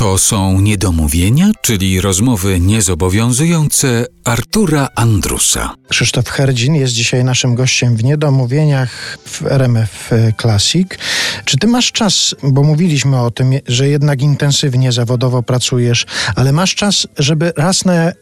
To są niedomówienia, czyli rozmowy niezobowiązujące Artura Andrusa. Krzysztof Herdzin jest dzisiaj naszym gościem w Niedomówieniach w RMF Classic. Czy ty masz czas, bo mówiliśmy o tym, że jednak intensywnie zawodowo pracujesz, ale masz czas, żeby raz na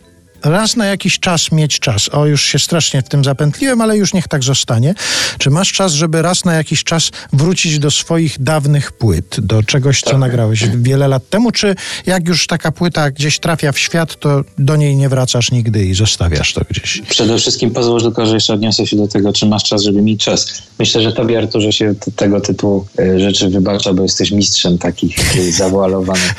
raz na jakiś czas mieć czas. O, już się strasznie w tym zapętliłem, ale już niech tak zostanie. Czy masz czas, żeby raz na jakiś czas wrócić do swoich dawnych płyt, do czegoś, co tak. nagrałeś wiele lat temu, czy jak już taka płyta gdzieś trafia w świat, to do niej nie wracasz nigdy i zostawiasz to gdzieś? Przede wszystkim pozwól tylko, że jeszcze odniosę się do tego, czy masz czas, żeby mieć czas. Myślę, że tobie, Arturze, się tego typu e, rzeczy wybacza, bo jesteś mistrzem takich e, zawoalowanych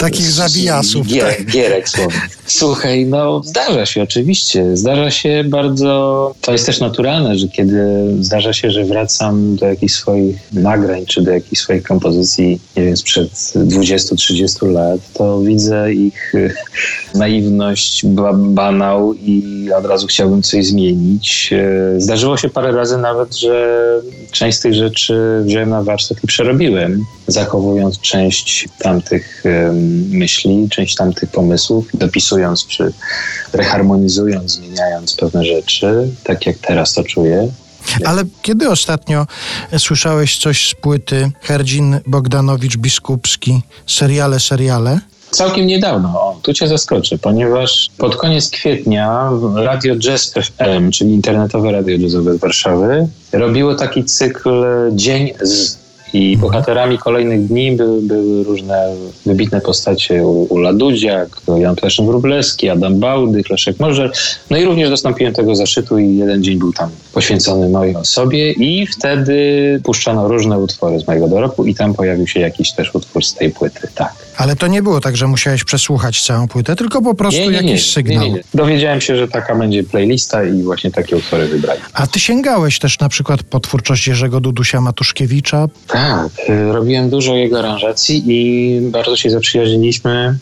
Takich zawijasów. Gier, tak. Gierek słownych. Słuchaj, no zdarza się oczywiście. Zdarza się bardzo, to jest też naturalne, że kiedy zdarza się, że wracam do jakichś swoich nagrań, czy do jakichś swoich kompozycji, nie wiem, sprzed 20-30 lat, to widzę ich naiwność, banał i od razu chciałbym coś zmienić. E, zdarzyło się parę razy nawet, że część z tych rzeczy wziąłem na warsztat i przerobiłem, zachowując część tamtych myśli, część tamtych pomysłów, dopisując czy reharmonizując, zmieniając pewne rzeczy, tak jak teraz to czuję. Ale kiedy ostatnio słyszałeś coś z płyty Herdzin Bogdanowicz Biskupski, seriale, seriale? Całkiem niedawno, o, tu cię zaskoczę, ponieważ pod koniec kwietnia Radio Jazz FM, czyli internetowe radio jazzowe z Warszawy, robiło taki cykl Dzień z i bohaterami kolejnych dni były, były różne wybitne postacie Ula Dudziak, Jan Pleszyn Wróblewski, Adam Bałdych, Leszek Możer. No i również dostąpiłem tego zaszytu i jeden dzień był tam poświęcony mojej osobie i wtedy puszczano różne utwory z mojego dorobku i tam pojawił się jakiś też utwór z tej płyty, tak. Ale to nie było tak, że musiałeś przesłuchać całą płytę, tylko po prostu nie, nie, nie, jakiś sygnał. Dowiedziałem się, że taka będzie playlista i właśnie takie utwory wybrali. A ty sięgałeś też na przykład po twórczość Jerzego Dudusia Matuszkiewicza? Tak, robiłem dużo jego aranżacji i bardzo się zaprzyjaźniliśmy.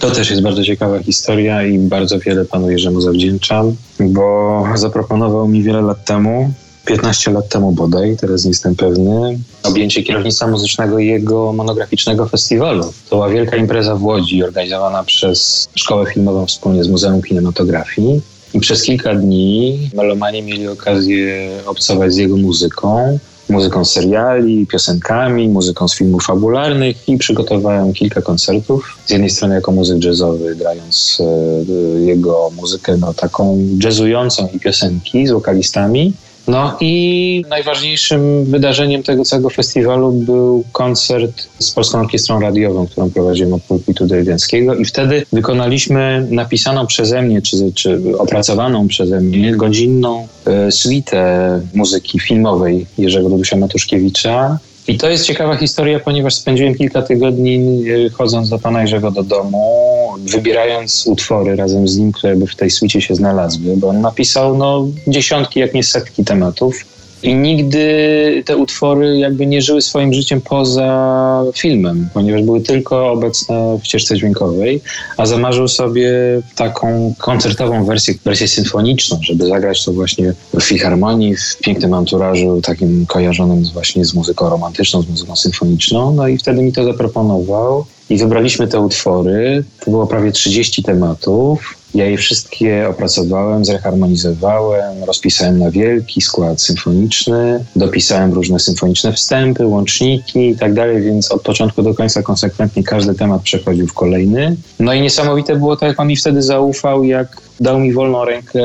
To też jest bardzo ciekawa historia i bardzo wiele panu Jerzemu zawdzięczam, bo zaproponował mi wiele lat temu 15 lat temu bodaj, teraz nie jestem pewny, objęcie kierownictwa muzycznego jego monograficznego festiwalu. To była wielka impreza w Łodzi, organizowana przez Szkołę Filmową wspólnie z Muzeum Kinematografii. I przez kilka dni melomanie mieli okazję obcować z jego muzyką, muzyką seriali, piosenkami, muzyką z filmów fabularnych i przygotowałem kilka koncertów. Z jednej strony jako muzyk jazzowy, grając e, jego muzykę no, taką jazzującą i piosenki z wokalistami, no i najważniejszym wydarzeniem tego całego festiwalu był koncert z Polską Orkiestrą Radiową, którą prowadziłem od pulpitu Dojwieckiego i wtedy wykonaliśmy napisaną przeze mnie, czy, czy opracowaną przeze mnie godzinną e, suite muzyki filmowej Jerzego Dudusia Matuszkiewicza i to jest ciekawa historia, ponieważ spędziłem kilka tygodni e, chodząc do pana Jerzego do domu, wybierając utwory razem z nim, które by w tej suicie się znalazły, bo on napisał no, dziesiątki, jak nie setki tematów. I nigdy te utwory jakby nie żyły swoim życiem poza filmem, ponieważ były tylko obecne w ścieżce dźwiękowej, a zamarzył sobie taką koncertową wersję, wersję symfoniczną, żeby zagrać to właśnie w filharmonii, w pięknym anturażu, takim kojarzonym właśnie z muzyką romantyczną, z muzyką symfoniczną. No i wtedy mi to zaproponował. I wybraliśmy te utwory. To było prawie 30 tematów. Ja je wszystkie opracowałem, zreharmonizowałem, rozpisałem na wielki skład symfoniczny, dopisałem różne symfoniczne wstępy, łączniki i tak dalej, więc od początku do końca konsekwentnie każdy temat przechodził w kolejny. No i niesamowite było to, jak on mi wtedy zaufał, jak dał mi wolną rękę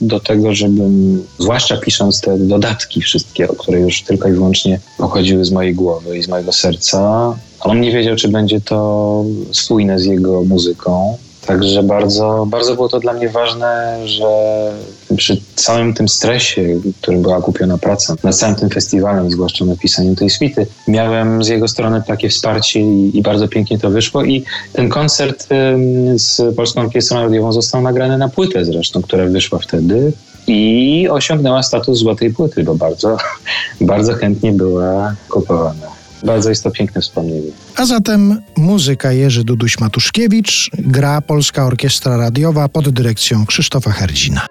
do tego, żebym, zwłaszcza pisząc te dodatki wszystkie, które już tylko i wyłącznie pochodziły z mojej głowy i z mojego serca, on nie wiedział, czy będzie to spójne z jego muzyką. Także bardzo, bardzo było to dla mnie ważne, że przy całym tym stresie, którym była kupiona praca, nad całym tym festiwalem, zwłaszcza napisaniem tej swity, miałem z jego strony takie wsparcie i, i bardzo pięknie to wyszło. I ten koncert z Polską Orkiestrą Radiową został nagrany na płytę zresztą, która wyszła wtedy i osiągnęła status złotej płyty, bo bardzo, bardzo chętnie była kupowana. Bardzo jest to piękne wspomnienie. A zatem muzyka Jerzy Duduś-Matuszkiewicz, gra Polska Orkiestra Radiowa pod dyrekcją Krzysztofa Herdzina.